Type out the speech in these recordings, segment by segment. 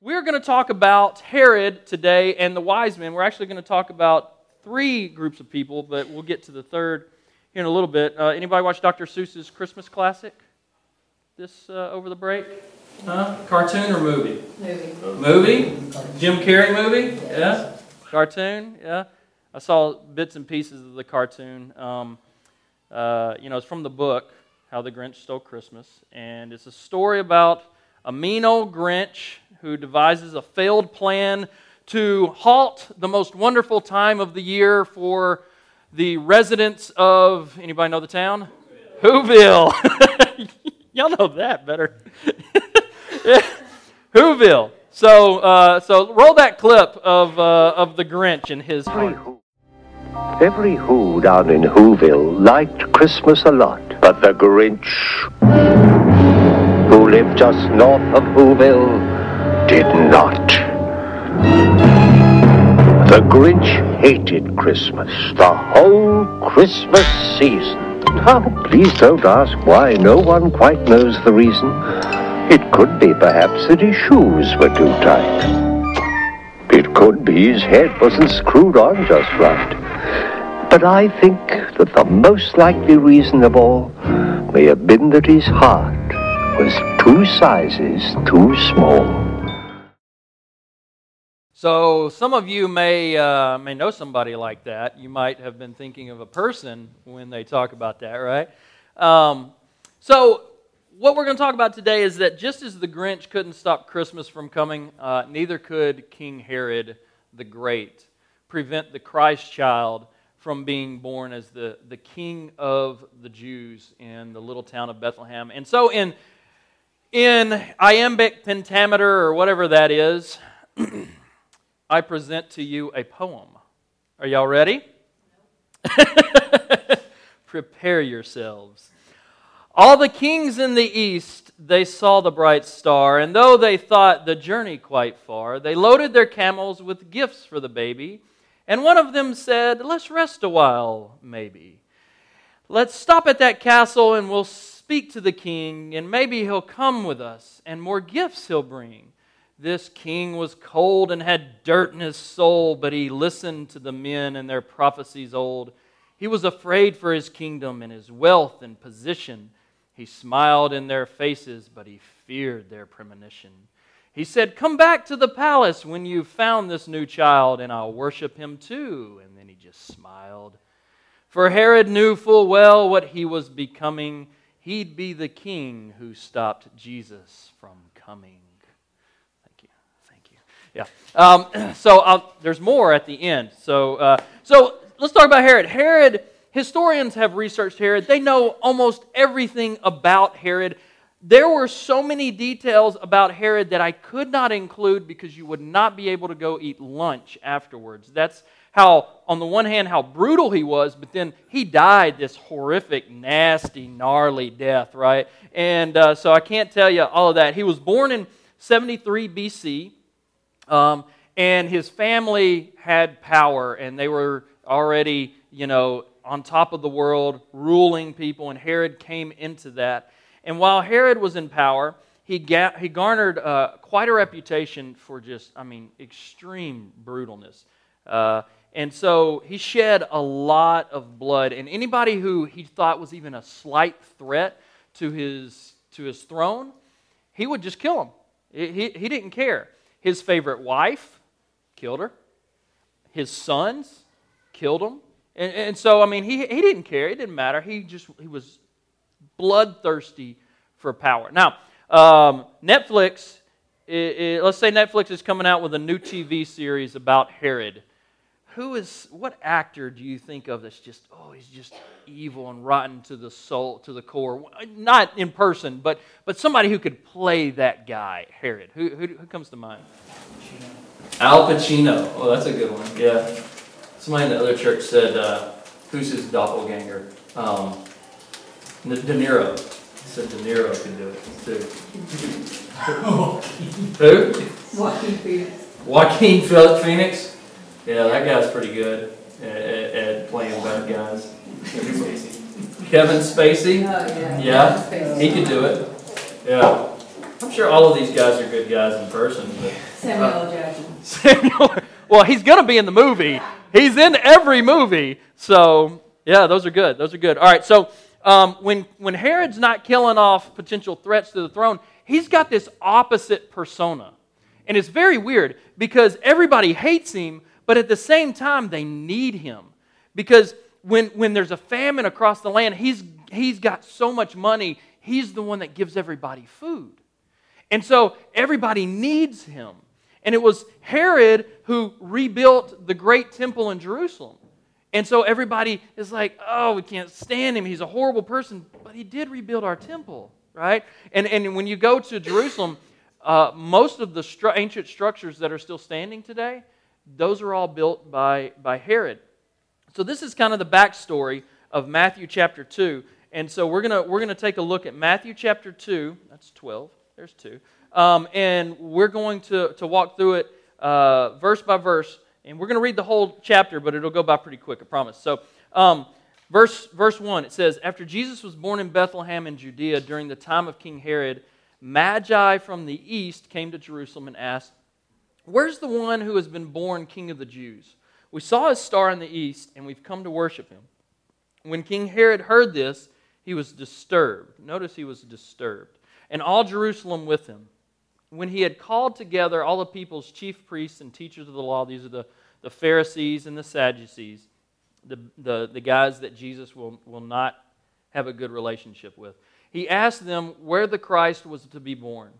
we're going to talk about Herod today and the wise men. We're actually going to talk about three groups of people, but we'll get to the third here in a little bit. Uh, anybody watch Dr. Seuss's Christmas classic this uh, over the break? Huh? Cartoon or movie? Movie. Movie? Jim Carrey movie? Yeah. Cartoon? Yeah. I saw bits and pieces of the cartoon. Um, uh, you know, it's from the book, How the Grinch Stole Christmas. And it's a story about a mean old Grinch who devises a failed plan to halt the most wonderful time of the year for the residents of anybody know the town? Whoville. Y'all know that better. Whoville. So, uh, so roll that clip of, uh, of the Grinch and his Every Who, every Who down in Whoville liked Christmas a lot, but the Grinch, who lived just north of Whoville, did not. The Grinch hated Christmas, the whole Christmas season. Now, please don't ask why. No one quite knows the reason. It could be, perhaps, that his shoes were too tight. It could be his head wasn't screwed on just right. But I think that the most likely reason of all may have been that his heart was two sizes too small. So some of you may uh, may know somebody like that. You might have been thinking of a person when they talk about that, right? Um, so what we're going to talk about today is that just as the Grinch couldn't stop Christmas from coming, uh, neither could King Herod the Great prevent the Christ child from being born as the, the king of the Jews in the little town of Bethlehem. And so in in iambic pentameter or whatever that is, I present to you a poem. Are y'all ready? Prepare yourselves. All the kings in the east, they saw the bright star, and though they thought the journey quite far, they loaded their camels with gifts for the baby. And one of them said, Let's rest a while, maybe. Let's stop at that castle and we'll speak to the king, and maybe he'll come with us, and more gifts he'll bring. This king was cold and had dirt in his soul, but he listened to the men and their prophecies old. He was afraid for his kingdom and his wealth and position. He smiled in their faces, but he feared their premonition. He said, Come back to the palace when you've found this new child, and I'll worship him too. And then he just smiled. For Herod knew full well what he was becoming. He'd be the king who stopped Jesus from coming. Thank you. Thank you. Yeah. Um, so I'll, there's more at the end. So, uh, so let's talk about Herod. Herod, historians have researched Herod. They know almost everything about Herod. There were so many details about Herod that I could not include because you would not be able to go eat lunch afterwards. That's how, on the one hand, how brutal he was, but then he died this horrific, nasty, gnarly death, right? And uh, so I can't tell you all of that. He was born in 73 BC, um, and his family had power, and they were already, you know, on top of the world, ruling people, and Herod came into that. And while Herod was in power, he, ga- he garnered uh, quite a reputation for just, I mean, extreme brutalness. Uh, and so he shed a lot of blood. And anybody who he thought was even a slight threat to his, to his throne, he would just kill him. He, he didn't care. His favorite wife killed her, his sons killed them. And, and so, I mean, he, he didn't care. It didn't matter. He just he was bloodthirsty for power. Now, um, Netflix, it, it, let's say Netflix is coming out with a new TV series about Herod. Who is, what actor do you think of that's just, oh, he's just evil and rotten to the soul, to the core? Not in person, but, but somebody who could play that guy, Herod. Who, who, who comes to mind? Al Pacino. Oh, that's a good one. Yeah. Somebody in the other church said, uh, who's his doppelganger? Um, De Niro. Said De Niro could do it too. Who? Joaquin Phoenix. Joaquin Phoenix. Yeah, that guy's pretty good at, at, at playing bad guys. Kevin Spacey. Oh, yeah. Yeah, Spacey. he could do it. Yeah. I'm sure all of these guys are good guys in person. But, Samuel L. Uh, Jackson. Samuel, well, he's going to be in the movie. He's in every movie. So, yeah, those are good. Those are good. All right, so um, when, when Herod's not killing off potential threats to the throne, he's got this opposite persona. And it's very weird because everybody hates him, but at the same time, they need him. Because when, when there's a famine across the land, he's, he's got so much money, he's the one that gives everybody food. And so everybody needs him. And it was Herod who rebuilt the great temple in Jerusalem. And so everybody is like, oh, we can't stand him. He's a horrible person. But he did rebuild our temple, right? And, and when you go to Jerusalem, uh, most of the stru- ancient structures that are still standing today, those are all built by, by Herod. So this is kind of the backstory of Matthew chapter 2. And so we're going we're gonna take a look at Matthew chapter 2. That's 12. There's 2. Um, and we're going to, to walk through it uh, verse by verse. And we're going to read the whole chapter, but it'll go by pretty quick, I promise. So, um, verse, verse 1, it says After Jesus was born in Bethlehem in Judea during the time of King Herod, Magi from the east came to Jerusalem and asked, Where's the one who has been born king of the Jews? We saw his star in the east, and we've come to worship him. When King Herod heard this, he was disturbed. Notice he was disturbed. And all Jerusalem with him. When he had called together all the people's chief priests and teachers of the law, these are the, the Pharisees and the Sadducees, the, the, the guys that Jesus will, will not have a good relationship with. He asked them where the Christ was to be born.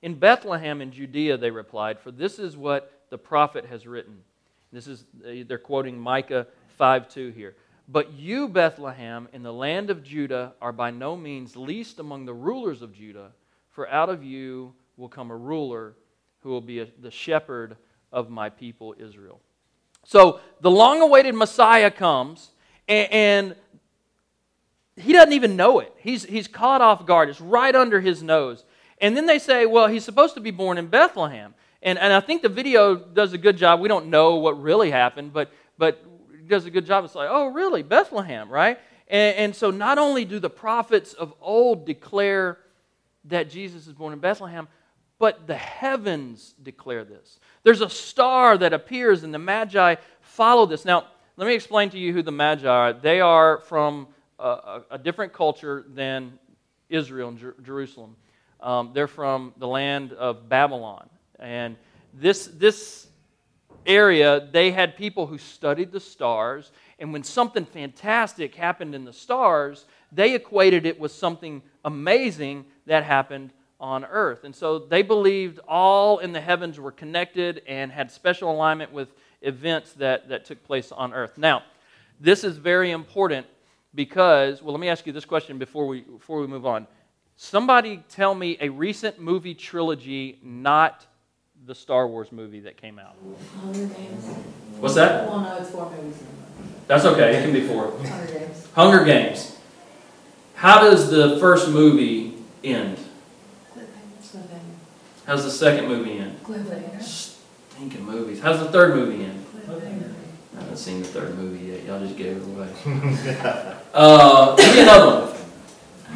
In Bethlehem in Judea, they replied, for this is what the prophet has written. This is, they're quoting Micah 5 2 here. But you, Bethlehem, in the land of Judah, are by no means least among the rulers of Judah, for out of you will come a ruler who will be a, the shepherd of my people Israel. So the long awaited Messiah comes, and, and, he doesn't even know it. He's, he's caught off guard, it's right under his nose. And then they say, well, he's supposed to be born in Bethlehem. And, and I think the video does a good job. We don't know what really happened, but, but does a good job. It's like, oh, really? Bethlehem, right? And, and so not only do the prophets of old declare that Jesus is born in Bethlehem, but the heavens declare this. There's a star that appears, and the Magi follow this. Now, let me explain to you who the Magi are. They are from a, a different culture than Israel and Jer- Jerusalem. Um, they're from the land of Babylon. And this, this area, they had people who studied the stars. And when something fantastic happened in the stars, they equated it with something amazing that happened on earth. And so they believed all in the heavens were connected and had special alignment with events that, that took place on earth. Now, this is very important because, well, let me ask you this question before we, before we move on. Somebody tell me a recent movie trilogy, not the Star Wars movie that came out. What's that? Well, no, it's four movies. That's okay, it can be four. Hunger Games. Hunger Games. How does the first movie end? Cliffhanger. How's the second movie end? Cliffhanger. Stinking movies. How's the third movie end? Cliffhanger. I haven't seen the third movie yet. Y'all just gave it away. uh, give me another one.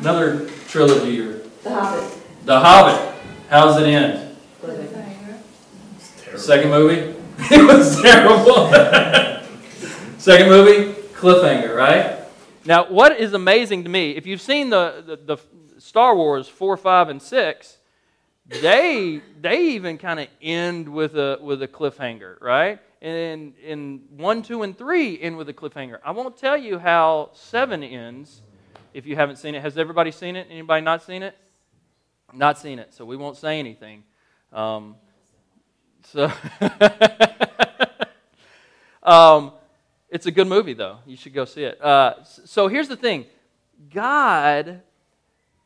Another trilogy or The Hobbit. The Hobbit. How's it end? Cliffhanger. Second movie? it was terrible. Second movie? Cliffhanger, right? Now, what is amazing to me, if you've seen the, the, the Star Wars 4, 5, and 6, they, they even kind of end with a, with a cliffhanger, right? And in 1, 2, and 3 end with a cliffhanger. I won't tell you how 7 ends if you haven't seen it. Has everybody seen it? Anybody not seen it? Not seen it, so we won't say anything. Um, so, um, it's a good movie, though. You should go see it. Uh, so here's the thing God,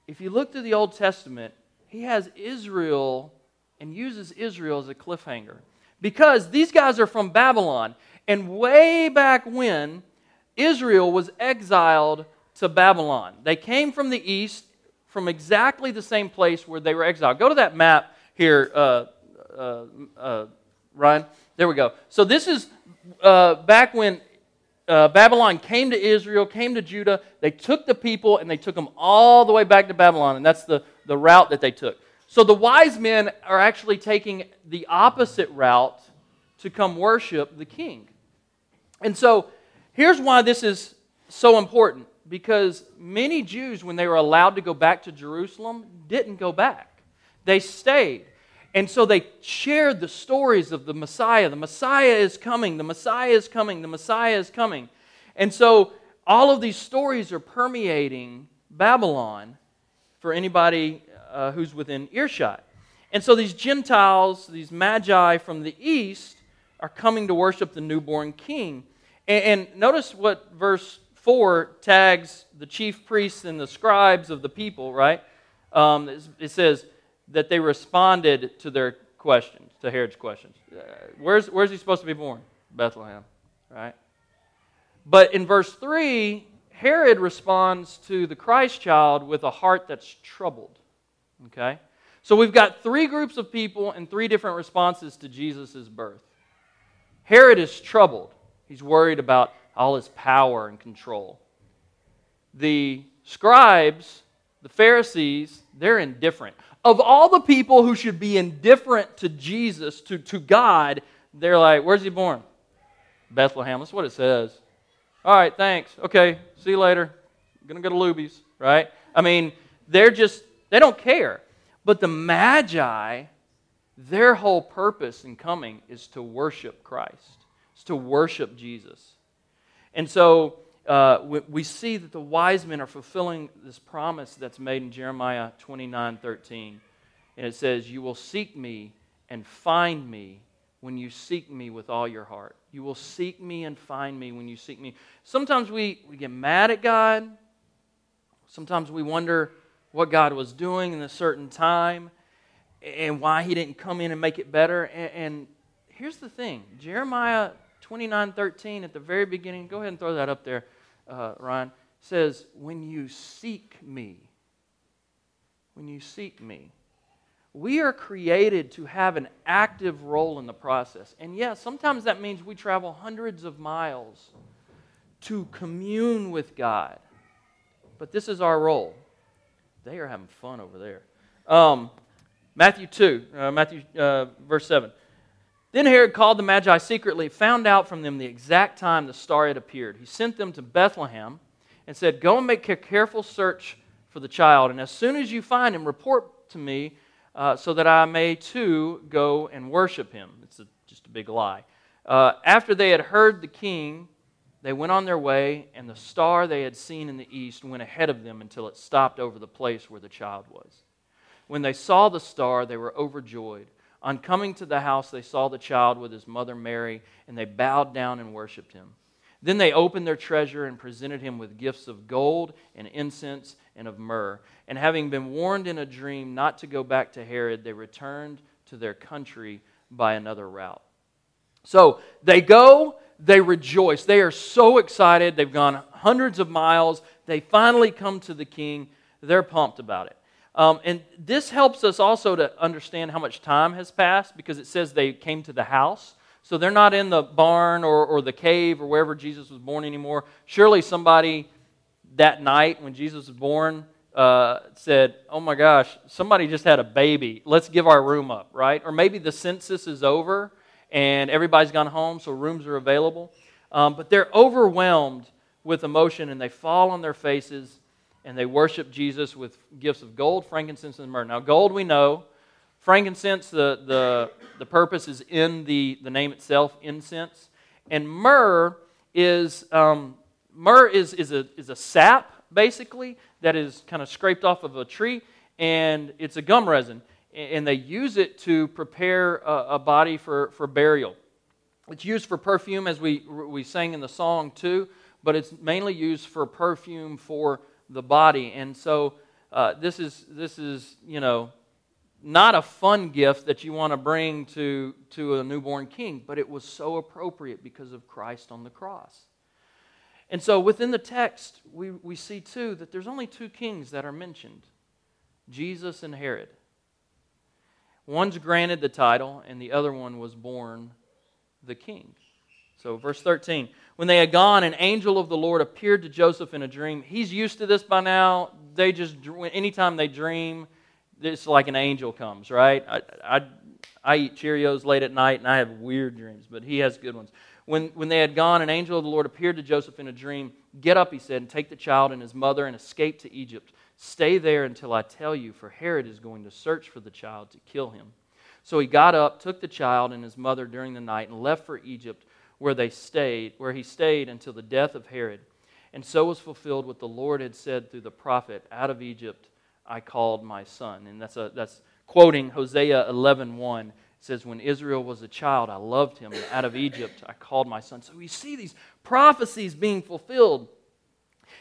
if you look through the Old Testament, He has Israel and uses Israel as a cliffhanger. Because these guys are from Babylon. And way back when, Israel was exiled to Babylon. They came from the east, from exactly the same place where they were exiled. Go to that map here, uh, uh, uh, Ryan. There we go. So this is uh, back when uh, Babylon came to Israel, came to Judah. They took the people and they took them all the way back to Babylon, and that's the, the route that they took. So the wise men are actually taking the opposite route to come worship the king. And so here's why this is so important because many Jews, when they were allowed to go back to Jerusalem, didn't go back. They stayed. And so they shared the stories of the Messiah. The Messiah is coming. The Messiah is coming. The Messiah is coming. And so all of these stories are permeating Babylon for anybody uh, who's within earshot. And so these Gentiles, these magi from the east, are coming to worship the newborn king. And, and notice what verse 4 tags the chief priests and the scribes of the people, right? Um, it says that they responded to their questions, to Herod's questions. Uh, where's, where's he supposed to be born? Bethlehem, right? But in verse 3, Herod responds to the Christ child with a heart that's troubled. Okay? So we've got three groups of people and three different responses to Jesus' birth. Herod is troubled. He's worried about all his power and control. The scribes, the Pharisees, they're indifferent. Of all the people who should be indifferent to Jesus, to, to God, they're like, where's he born? Bethlehem. That's what it says. All right, thanks. Okay, see you later. I'm to go to Luby's, right? I mean, they're just, they don't care. But the Magi, their whole purpose in coming is to worship Christ, it's to worship Jesus. And so uh, we, we, see that the wise men are fulfilling this promise that's made in Jeremiah 29 13. And it says, You will seek me and find me when you seek me with all your heart. You will seek me and find me when you seek me. Sometimes we, we get mad at God. Sometimes we wonder what God was doing in a certain time and why he didn't come in and make it better. And, and here's the thing Jeremiah 29 13 at the very beginning, go ahead and throw that up there, uh, Ryan, says, When you seek me, when you seek me. We are created to have an active role in the process. And yes, sometimes that means we travel hundreds of miles to commune with God. But this is our role. They are having fun over there. Um, Matthew 2, uh, Matthew uh, verse 7. Then Herod called the Magi secretly, found out from them the exact time the star had appeared. He sent them to Bethlehem and said, Go and make a careful search for the child, and as soon as you find him, report to me uh, so that I may too go and worship him. It's a, just a big lie. Uh, after they had heard the king, they went on their way, and the star they had seen in the east went ahead of them until it stopped over the place where the child was. When they saw the star, they were overjoyed. On coming to the house, they saw the child with his mother Mary, and they bowed down and worshiped him. Then they opened their treasure and presented him with gifts of gold and incense and of myrrh. And having been warned in a dream not to go back to Herod, they returned to their country by another route. So they go, they rejoice. They are so excited. They've gone hundreds of miles. They finally come to the king. They're pumped about it. Um, and this helps us also to understand how much time has passed because it says they came to the house. So they're not in the barn or, or the cave or wherever Jesus was born anymore. Surely somebody that night when Jesus was born uh, said, Oh my gosh, somebody just had a baby. Let's give our room up, right? Or maybe the census is over and everybody's gone home, so rooms are available. Um, but they're overwhelmed with emotion and they fall on their faces and they worship Jesus with gifts of gold, frankincense, and myrrh. Now, gold we know. Frankincense, the, the, the purpose is in the, the name itself, incense. And myrrh is um, myrrh is, is, a, is a sap, basically, that is kind of scraped off of a tree, and it's a gum resin. And they use it to prepare a, a body for, for burial. It's used for perfume, as we, we sang in the song too, but it's mainly used for perfume for the body. And so uh, this, is, this is, you know, not a fun gift that you want to bring to, to a newborn king, but it was so appropriate because of Christ on the cross. And so within the text, we, we see too that there's only two kings that are mentioned Jesus and Herod. One's granted the title, and the other one was born the king. So, verse 13 When they had gone, an angel of the Lord appeared to Joseph in a dream. He's used to this by now. They just, anytime they dream, it's like an angel comes, right? I, I, I eat Cheerios late at night and I have weird dreams, but he has good ones. When, when they had gone, an angel of the Lord appeared to Joseph in a dream. Get up, he said, and take the child and his mother and escape to Egypt. Stay there until I tell you, for Herod is going to search for the child to kill him. So he got up, took the child and his mother during the night, and left for Egypt, where they stayed, where he stayed until the death of Herod. And so was fulfilled what the Lord had said through the prophet, Out of Egypt I called my son. And that's, a, that's quoting Hosea 11.1. 1. It says, When Israel was a child, I loved him. And out of Egypt I called my son. So we see these prophecies being fulfilled.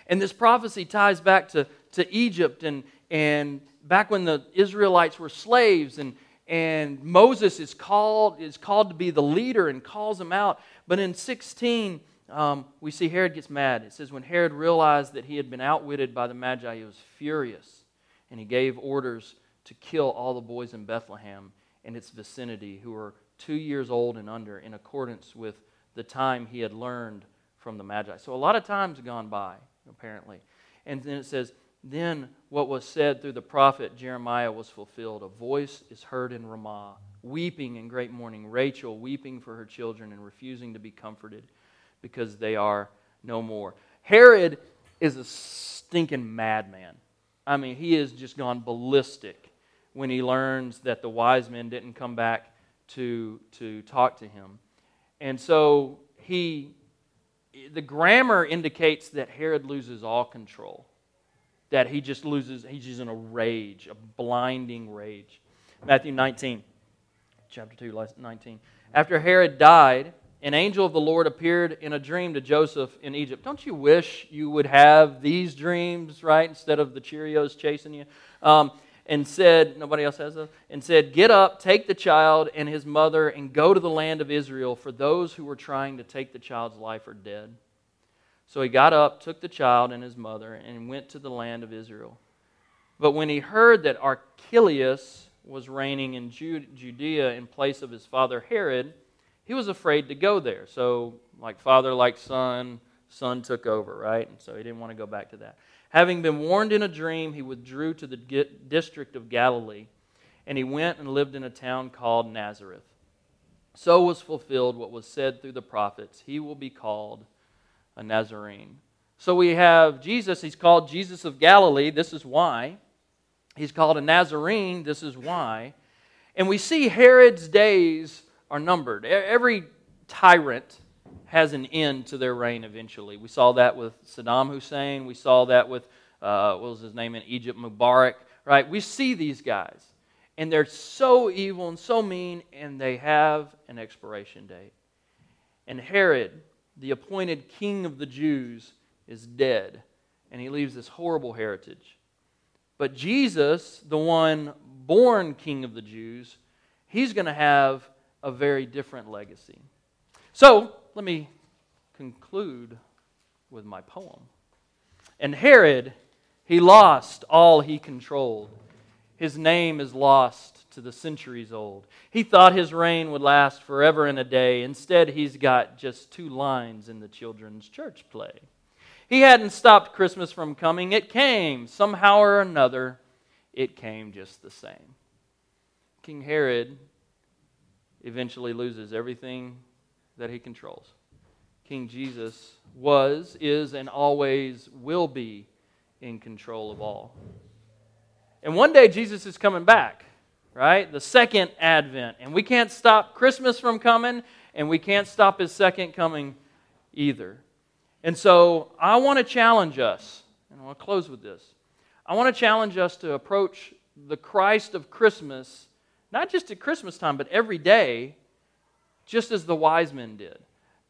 And this prophecy ties back to, to Egypt and, and back when the Israelites were slaves and, and Moses is called, is called to be the leader and calls him out. But in 16, um, we see Herod gets mad. It says, When Herod realized that he had been outwitted by the Magi, he was furious, and he gave orders to kill all the boys in Bethlehem and its vicinity who were two years old and under, in accordance with the time he had learned from the Magi. So a lot of time's gone by, apparently. And then it says, Then what was said through the prophet Jeremiah was fulfilled. A voice is heard in Ramah, weeping in great mourning, Rachel weeping for her children and refusing to be comforted because they are no more. Herod is a stinking madman. I mean, he has just gone ballistic when he learns that the wise men didn't come back to, to talk to him. And so he, the grammar indicates that Herod loses all control, that he just loses, he's just in a rage, a blinding rage. Matthew 19, chapter 2, 19. After Herod died, an angel of the Lord appeared in a dream to Joseph in Egypt. Don't you wish you would have these dreams, right, instead of the Cheerios chasing you? Um, and said, nobody else has those, and said, Get up, take the child and his mother, and go to the land of Israel, for those who were trying to take the child's life are dead. So he got up, took the child and his mother, and went to the land of Israel. But when he heard that Archelaus was reigning in Judea in place of his father Herod, he was afraid to go there. So, like father, like son, son took over, right? And so he didn't want to go back to that. Having been warned in a dream, he withdrew to the district of Galilee, and he went and lived in a town called Nazareth. So was fulfilled what was said through the prophets He will be called a Nazarene. So we have Jesus, he's called Jesus of Galilee. This is why. He's called a Nazarene. This is why. And we see Herod's days are numbered. Every tyrant has an end to their reign eventually. We saw that with Saddam Hussein. We saw that with, uh, what was his name in Egypt, Mubarak, right? We see these guys. And they're so evil and so mean, and they have an expiration date. And Herod, the appointed king of the Jews, is dead, and he leaves this horrible heritage. But Jesus, the one born king of the Jews, he's going to have a very different legacy. So, let me conclude with my poem. And Herod, he lost all he controlled. His name is lost to the centuries old. He thought his reign would last forever and a day. Instead, he's got just two lines in the children's church play. He hadn't stopped Christmas from coming. It came. Somehow or another, it came just the same. King Herod eventually loses everything that he controls. King Jesus was, is, and always will be in control of all. And one day Jesus is coming back, right? The second advent. And we can't stop Christmas from coming, and we can't stop his second coming either. And so I want to challenge us, and I want to close with this. I want to challenge us to approach the Christ of Christmas not just at Christmas time, but every day, just as the wise men did.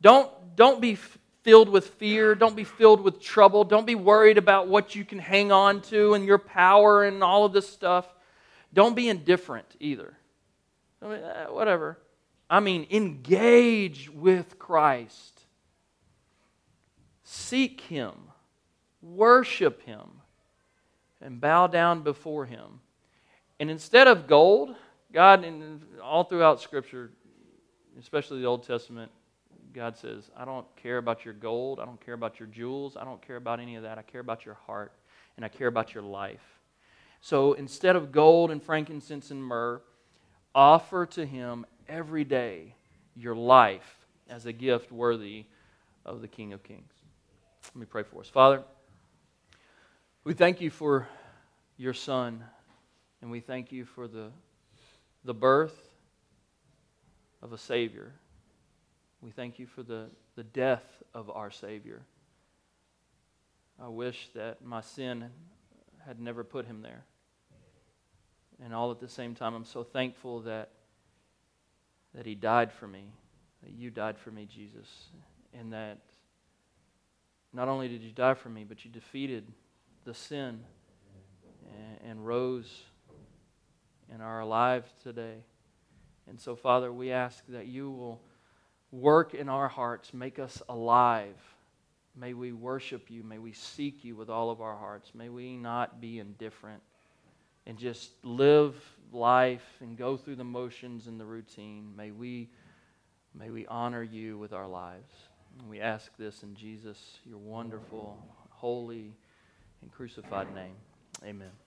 Don't, don't be filled with fear. Don't be filled with trouble. Don't be worried about what you can hang on to and your power and all of this stuff. Don't be indifferent either. I mean, uh, whatever. I mean, engage with Christ. Seek Him. Worship Him. And bow down before Him. And instead of gold, God, in, all throughout Scripture, especially the Old Testament, God says, I don't care about your gold. I don't care about your jewels. I don't care about any of that. I care about your heart and I care about your life. So instead of gold and frankincense and myrrh, offer to him every day your life as a gift worthy of the King of Kings. Let me pray for us. Father, we thank you for your Son, and we thank you for the, the birth of a Savior. We thank you for the, the death of our Savior. I wish that my sin had never put him there. And all at the same time, I'm so thankful that, that he died for me, that you died for me, Jesus, and that not only did you die for me, but you defeated the sin and, and rose and are alive today. And so, Father, we ask that you will work in our hearts, make us alive. May we worship you. May we seek you with all of our hearts. May we not be indifferent and just live life and go through the motions and the routine. May we, may we honor you with our lives. And we ask this in Jesus, your wonderful, holy, and crucified name. Amen.